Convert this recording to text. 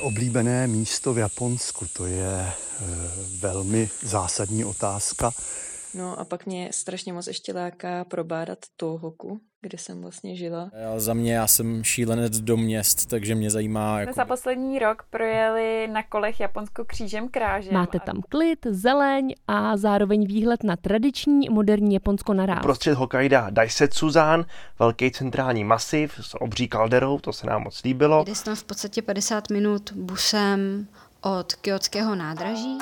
oblíbené místo v Japonsku? To je e, velmi zásadní otázka. No a pak mě strašně moc ještě láká probádat Tohoku, kde jsem vlastně žila. Já, za mě já jsem šílenec do měst, takže mě zajímá... Jako... Za poslední rok projeli na kolech Japonsko křížem krážem. Máte tam klid, zeleň a zároveň výhled na tradiční moderní Japonsko na ráz. Prostřed Hokkaido Daisetsuzan, velký centrální masiv s obří kalderou, to se nám moc líbilo. Jde tam v podstatě 50 minut busem od Kyotského nádraží